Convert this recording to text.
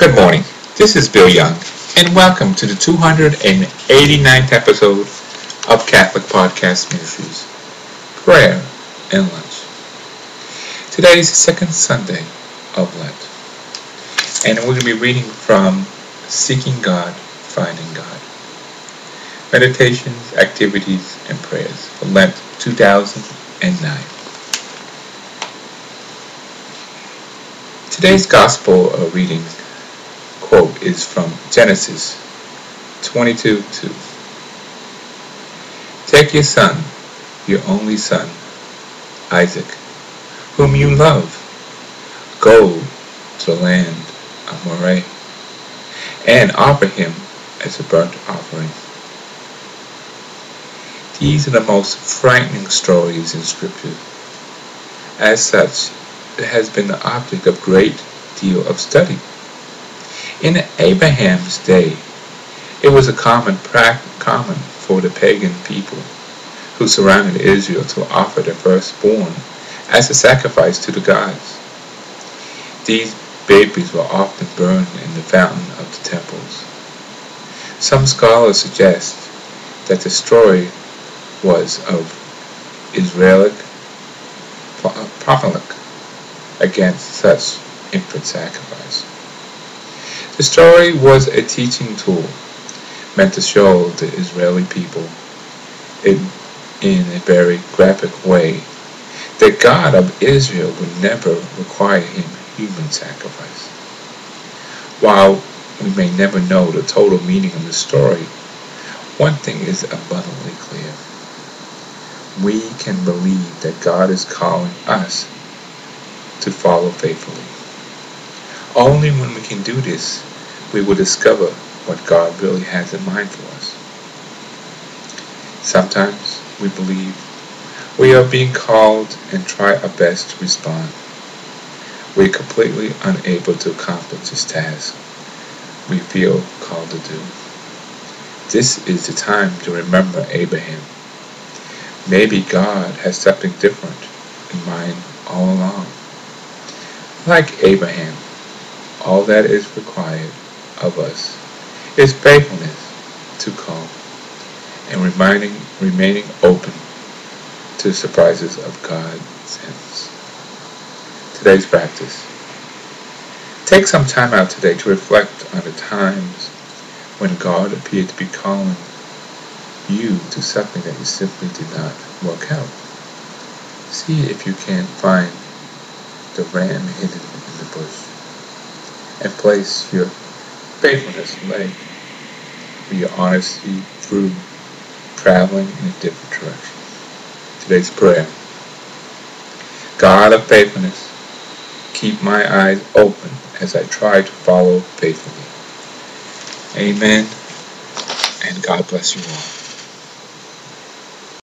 Good morning. This is Bill Young, and welcome to the 289th episode of Catholic Podcast Ministries Prayer and Lunch. Today is the second Sunday of Lent, and we're going to be reading from Seeking God, Finding God. Meditations, activities, and prayers for Lent 2009. Today's Gospel reading quote is from Genesis 22 2. Take your son, your only son, Isaac, whom you love, go to the land of Moriah, and offer him as a burnt offering. These are the most frightening stories in Scripture. As such, it has been the object of great deal of study. In Abraham's day, it was a common practice, common for the pagan people who surrounded Israel to offer their firstborn as a sacrifice to the gods. These babies were often burned in the fountain of the temples. Some scholars suggest that the story was of Israelic prophet against such infant sacrifice. The story was a teaching tool meant to show the Israeli people in, a very graphic way that God of Israel would never require him human sacrifice. While we may never know the total meaning of the story, one thing is abundantly clear. We can believe that God is calling us to follow faithfully. Only when we can do this we will discover what God really has in mind for us. Sometimes we believe we are being called and try our best to respond. We are completely unable to accomplish this task we feel called to do. This is the time to remember Abraham. Maybe God has something different in mind all along. Like Abraham, all that is required of us is faithfulness to call and reminding, remaining open to surprises of God's hands. Today's practice. Take some time out today to reflect on the times when God appeared to be calling you to something that you simply did not work out. See if you can find the ram hidden in the bush and place your faithfulness lay for your honesty through traveling in a different direction. Today's prayer. God of faithfulness, keep my eyes open as I try to follow faithfully. Amen. And God bless you all.